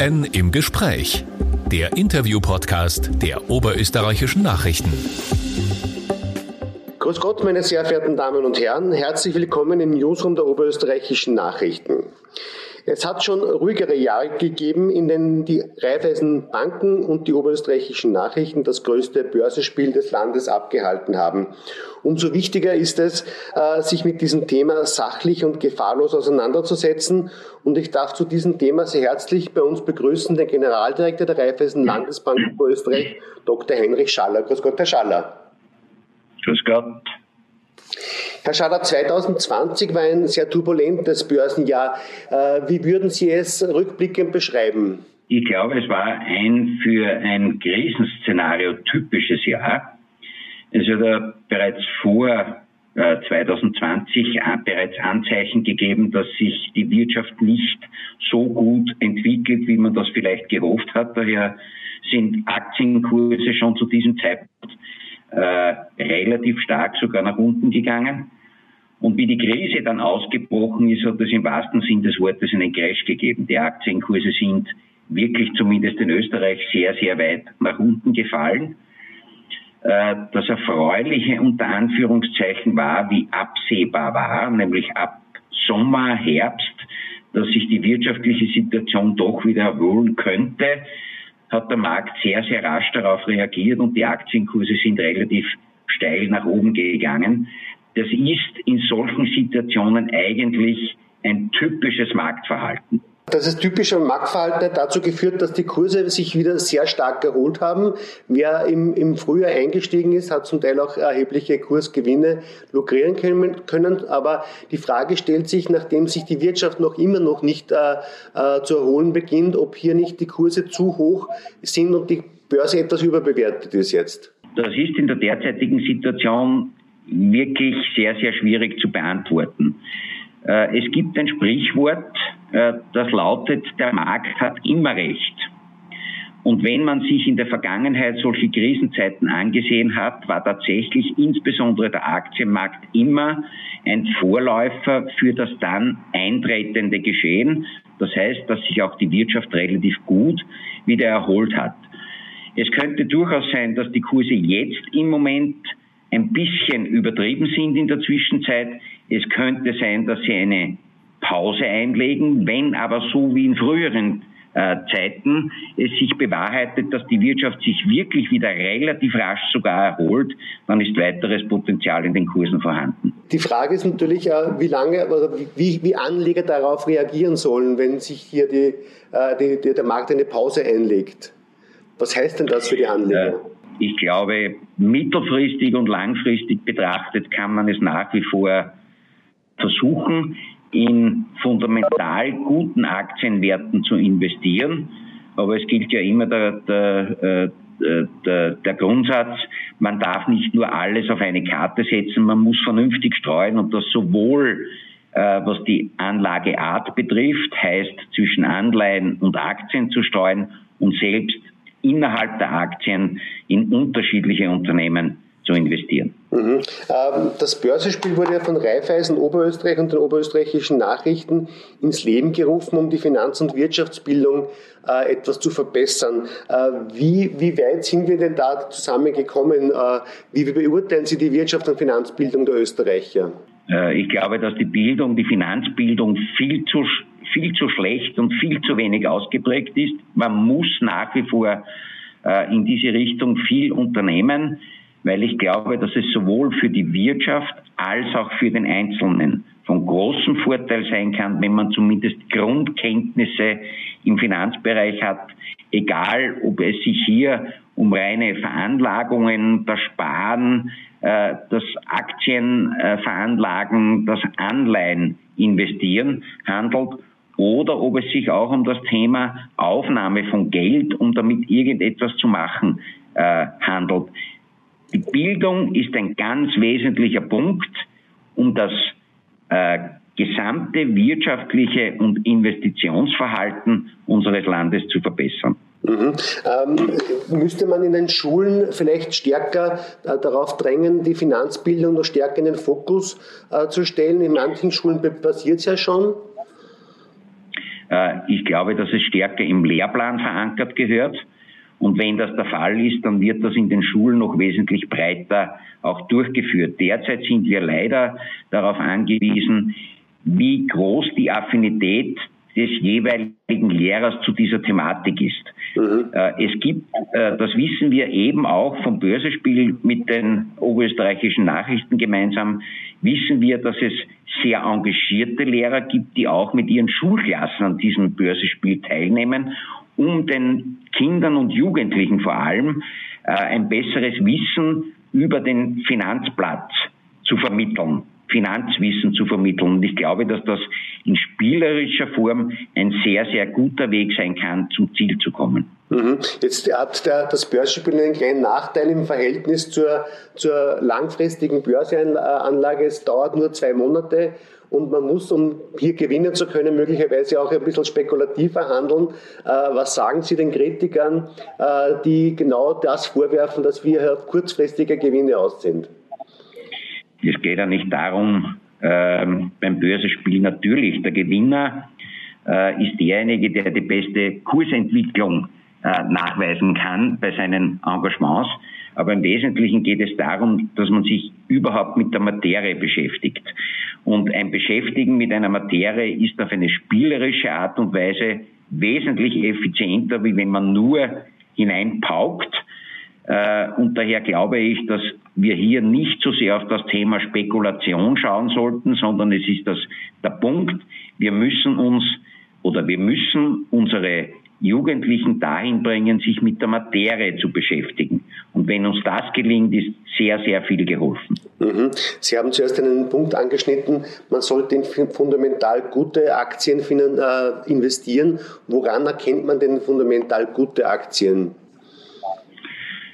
OÖN im Gespräch. Der Interview-Podcast der Oberösterreichischen Nachrichten. Grüß Gott, meine sehr verehrten Damen und Herren. Herzlich willkommen im Newsroom der Oberösterreichischen Nachrichten. Es hat schon ruhigere Jahre gegeben, in denen die Raiffeisen Banken und die oberösterreichischen Nachrichten das größte Börsenspiel des Landes abgehalten haben. Umso wichtiger ist es, äh, sich mit diesem Thema sachlich und gefahrlos auseinanderzusetzen. Und ich darf zu diesem Thema sehr herzlich bei uns begrüßen den Generaldirektor der Raiffeisen Landesbank Oberösterreich, Dr. Heinrich Schaller. Grüß Gott, Herr Schaller. Grüß Gott. Herr Schader, 2020 war ein sehr turbulentes Börsenjahr. Äh, wie würden Sie es rückblickend beschreiben? Ich glaube, es war ein für ein Krisenszenario typisches Jahr. Es hat bereits vor 2020 äh, bereits Anzeichen gegeben, dass sich die Wirtschaft nicht so gut entwickelt, wie man das vielleicht gehofft hat. Daher sind Aktienkurse schon zu diesem Zeitpunkt äh, relativ stark sogar nach unten gegangen. Und wie die Krise dann ausgebrochen ist, hat es im wahrsten Sinn des Wortes einen Crash gegeben. Die Aktienkurse sind wirklich zumindest in Österreich sehr, sehr weit nach unten gefallen. Äh, das Erfreuliche unter Anführungszeichen war, wie absehbar war, nämlich ab Sommer, Herbst, dass sich die wirtschaftliche Situation doch wieder erholen könnte hat der Markt sehr, sehr rasch darauf reagiert und die Aktienkurse sind relativ steil nach oben gegangen. Das ist in solchen Situationen eigentlich ein typisches Marktverhalten. Das ist typischer Marktverhalten dazu geführt, dass die Kurse sich wieder sehr stark erholt haben. Wer im, im Frühjahr eingestiegen ist, hat zum Teil auch erhebliche Kursgewinne lukrieren können. Aber die Frage stellt sich, nachdem sich die Wirtschaft noch immer noch nicht äh, äh, zu erholen beginnt, ob hier nicht die Kurse zu hoch sind und die Börse etwas überbewertet ist jetzt. Das ist in der derzeitigen Situation wirklich sehr, sehr schwierig zu beantworten. Äh, es gibt ein Sprichwort, das lautet, der Markt hat immer recht. Und wenn man sich in der Vergangenheit solche Krisenzeiten angesehen hat, war tatsächlich insbesondere der Aktienmarkt immer ein Vorläufer für das dann eintretende Geschehen. Das heißt, dass sich auch die Wirtschaft relativ gut wieder erholt hat. Es könnte durchaus sein, dass die Kurse jetzt im Moment ein bisschen übertrieben sind in der Zwischenzeit. Es könnte sein, dass sie eine Pause einlegen, wenn aber so wie in früheren äh, Zeiten es sich bewahrheitet, dass die Wirtschaft sich wirklich wieder relativ rasch sogar erholt, dann ist weiteres Potenzial in den Kursen vorhanden. Die Frage ist natürlich, äh, wie lange oder wie, wie Anleger darauf reagieren sollen, wenn sich hier die, äh, die, die, der Markt eine Pause einlegt. Was heißt denn das für die Anleger? Ich glaube, mittelfristig und langfristig betrachtet kann man es nach wie vor versuchen, in fundamental guten Aktienwerten zu investieren. Aber es gilt ja immer der, der, äh, der, der Grundsatz, man darf nicht nur alles auf eine Karte setzen, man muss vernünftig streuen und das sowohl äh, was die Anlageart betrifft, heißt zwischen Anleihen und Aktien zu streuen und selbst innerhalb der Aktien in unterschiedliche Unternehmen zu investieren. Mhm. Ähm, das Börsenspiel wurde ja von Raiffeisen Oberösterreich und den oberösterreichischen Nachrichten ins Leben gerufen, um die Finanz- und Wirtschaftsbildung äh, etwas zu verbessern. Äh, wie, wie weit sind wir denn da zusammengekommen? Äh, wie beurteilen Sie die Wirtschaft- und Finanzbildung der Österreicher? Ich glaube, dass die Bildung, die Finanzbildung viel zu, viel zu schlecht und viel zu wenig ausgeprägt ist. Man muss nach wie vor in diese Richtung viel unternehmen weil ich glaube, dass es sowohl für die Wirtschaft als auch für den Einzelnen von großem Vorteil sein kann, wenn man zumindest Grundkenntnisse im Finanzbereich hat, egal ob es sich hier um reine Veranlagungen, das Sparen, äh, das Aktienveranlagen, das Anleihen investieren handelt oder ob es sich auch um das Thema Aufnahme von Geld, um damit irgendetwas zu machen, äh, handelt. Die Bildung ist ein ganz wesentlicher Punkt, um das äh, gesamte wirtschaftliche und Investitionsverhalten unseres Landes zu verbessern. Mhm. Ähm, müsste man in den Schulen vielleicht stärker äh, darauf drängen, die Finanzbildung noch stärker in den Fokus äh, zu stellen? In manchen Schulen passiert es ja schon. Äh, ich glaube, dass es stärker im Lehrplan verankert gehört. Und wenn das der Fall ist, dann wird das in den Schulen noch wesentlich breiter auch durchgeführt. Derzeit sind wir leider darauf angewiesen, wie groß die Affinität des jeweiligen Lehrers zu dieser Thematik ist. Mhm. Äh, es gibt, äh, das wissen wir eben auch vom Börsespiel mit den oberösterreichischen Nachrichten gemeinsam, wissen wir, dass es sehr engagierte Lehrer gibt, die auch mit ihren Schulklassen an diesem Börsespiel teilnehmen, um den Kindern und Jugendlichen vor allem äh, ein besseres Wissen über den Finanzplatz zu vermitteln. Finanzwissen zu vermitteln. Und ich glaube, dass das in spielerischer Form ein sehr, sehr guter Weg sein kann, zum Ziel zu kommen. Mhm. Jetzt hat der, das Börsenspiel einen kleinen Nachteil im Verhältnis zur, zur langfristigen Börseanlage. Es dauert nur zwei Monate und man muss, um hier gewinnen zu können, möglicherweise auch ein bisschen spekulativer handeln. Äh, was sagen Sie den Kritikern, äh, die genau das vorwerfen, dass wir auf kurzfristige Gewinne aus sind? Es geht ja nicht darum, ähm, beim Börsenspiel natürlich, der Gewinner äh, ist derjenige, der die beste Kursentwicklung nachweisen kann bei seinen Engagements. Aber im Wesentlichen geht es darum, dass man sich überhaupt mit der Materie beschäftigt. Und ein Beschäftigen mit einer Materie ist auf eine spielerische Art und Weise wesentlich effizienter, wie wenn man nur hineinpaukt äh, und daher glaube ich, dass wir hier nicht so sehr auf das Thema Spekulation schauen sollten, sondern es ist das, der Punkt, wir müssen uns oder wir müssen unsere Jugendlichen dahin bringen, sich mit der Materie zu beschäftigen. Und wenn uns das gelingt, ist sehr, sehr viel geholfen. Mhm. Sie haben zuerst einen Punkt angeschnitten, man sollte in fundamental gute Aktien äh, investieren. Woran erkennt man denn fundamental gute Aktien?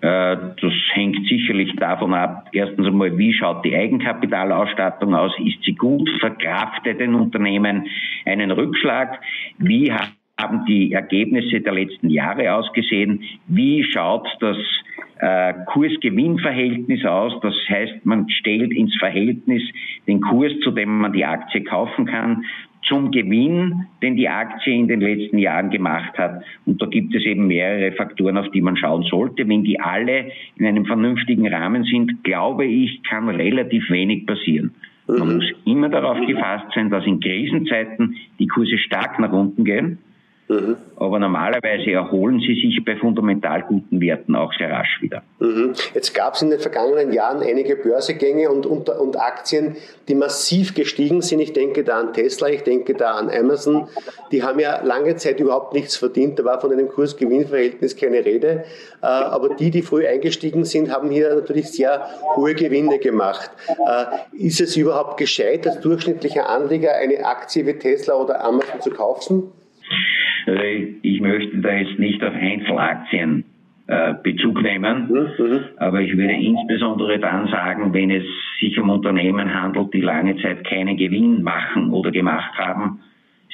Äh, das hängt sicherlich davon ab, erstens einmal, wie schaut die Eigenkapitalausstattung aus? Ist sie gut? Verkraftet ein Unternehmen einen Rückschlag? Wie haben die Ergebnisse der letzten Jahre ausgesehen? Wie schaut das äh, Kurs-Gewinn-Verhältnis aus? Das heißt, man stellt ins Verhältnis den Kurs, zu dem man die Aktie kaufen kann zum Gewinn, den die Aktie in den letzten Jahren gemacht hat. Und da gibt es eben mehrere Faktoren, auf die man schauen sollte. Wenn die alle in einem vernünftigen Rahmen sind, glaube ich, kann relativ wenig passieren. Man mhm. muss immer darauf gefasst sein, dass in Krisenzeiten die Kurse stark nach unten gehen Mhm. Aber normalerweise erholen sie sich bei fundamental guten Werten auch sehr rasch wieder. Mhm. Jetzt gab es in den vergangenen Jahren einige Börsegänge und, und, und Aktien, die massiv gestiegen sind. Ich denke da an Tesla, ich denke da an Amazon. Die haben ja lange Zeit überhaupt nichts verdient. Da war von einem Kurs-Gewinn-Verhältnis keine Rede. Äh, aber die, die früh eingestiegen sind, haben hier natürlich sehr hohe Gewinne gemacht. Äh, ist es überhaupt gescheit, als durchschnittlicher Anleger eine Aktie wie Tesla oder Amazon zu kaufen? Ich möchte da jetzt nicht auf Einzelaktien äh, Bezug nehmen, mhm, mhm. aber ich würde insbesondere dann sagen, wenn es sich um Unternehmen handelt, die lange Zeit keinen Gewinn machen oder gemacht haben,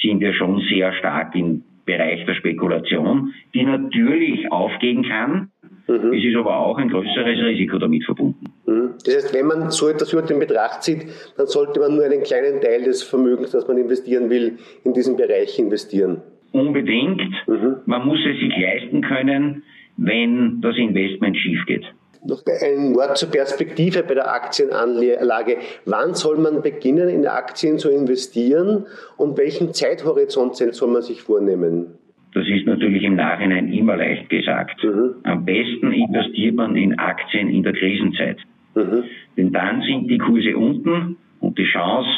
sind wir schon sehr stark im Bereich der Spekulation, die natürlich aufgehen kann. Mhm. Es ist aber auch ein größeres Risiko damit verbunden. Mhm. Das heißt, wenn man so etwas überhaupt in Betracht zieht, dann sollte man nur einen kleinen Teil des Vermögens, das man investieren will, in diesen Bereich investieren unbedingt. Mhm. Man muss es sich leisten können, wenn das Investment schief geht. Noch ein Wort zur Perspektive bei der Aktienanlage. Wann soll man beginnen, in Aktien zu investieren und welchen Zeithorizont soll man sich vornehmen? Das ist natürlich im Nachhinein immer leicht gesagt. Mhm. Am besten investiert man in Aktien in der Krisenzeit. Mhm. Denn dann sind die Kurse unten und die Chance,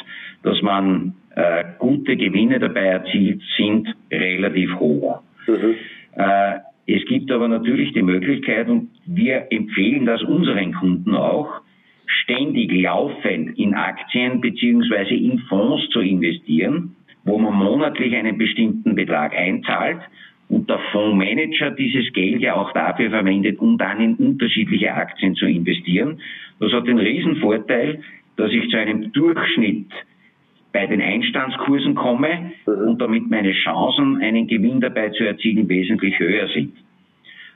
dass man äh, gute Gewinne dabei erzielt, sind relativ hoch. Mhm. Äh, es gibt aber natürlich die Möglichkeit, und wir empfehlen das unseren Kunden auch, ständig laufend in Aktien beziehungsweise in Fonds zu investieren, wo man monatlich einen bestimmten Betrag einzahlt und der Fondsmanager dieses Geld ja auch dafür verwendet, um dann in unterschiedliche Aktien zu investieren. Das hat den Riesenvorteil, dass ich zu einem Durchschnitt bei den Einstandskursen komme mhm. und damit meine Chancen, einen Gewinn dabei zu erzielen, wesentlich höher sind.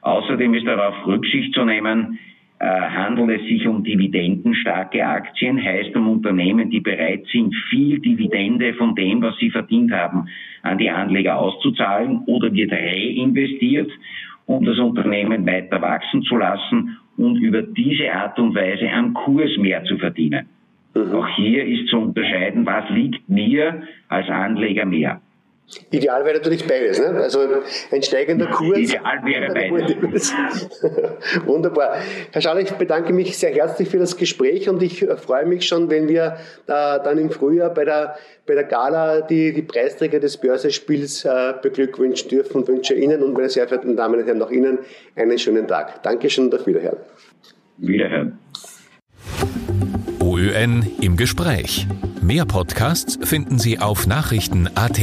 Außerdem ist darauf Rücksicht zu nehmen, äh, handelt es sich um dividendenstarke Aktien, heißt um Unternehmen, die bereit sind, viel Dividende von dem, was sie verdient haben, an die Anleger auszuzahlen oder wird reinvestiert, um das Unternehmen weiter wachsen zu lassen und über diese Art und Weise am Kurs mehr zu verdienen. Mhm. Auch hier ist zu unterscheiden, was liegt mir als Anleger mehr. Ideal wäre natürlich beides. Ne? Also ein steigender Kurs. Ideal wäre beides. Wunderbar. Herr Schaller, ich bedanke mich sehr herzlich für das Gespräch und ich freue mich schon, wenn wir äh, dann im Frühjahr bei der, bei der Gala die, die Preisträger des Börsespiels äh, beglückwünschen dürfen und wünsche Ihnen und meine sehr verehrten Damen und Herren auch Ihnen einen schönen Tag. Dankeschön und auf Wiederhören. Wiederhören. OÖN im Gespräch. Mehr Podcasts finden Sie auf Nachrichten.at.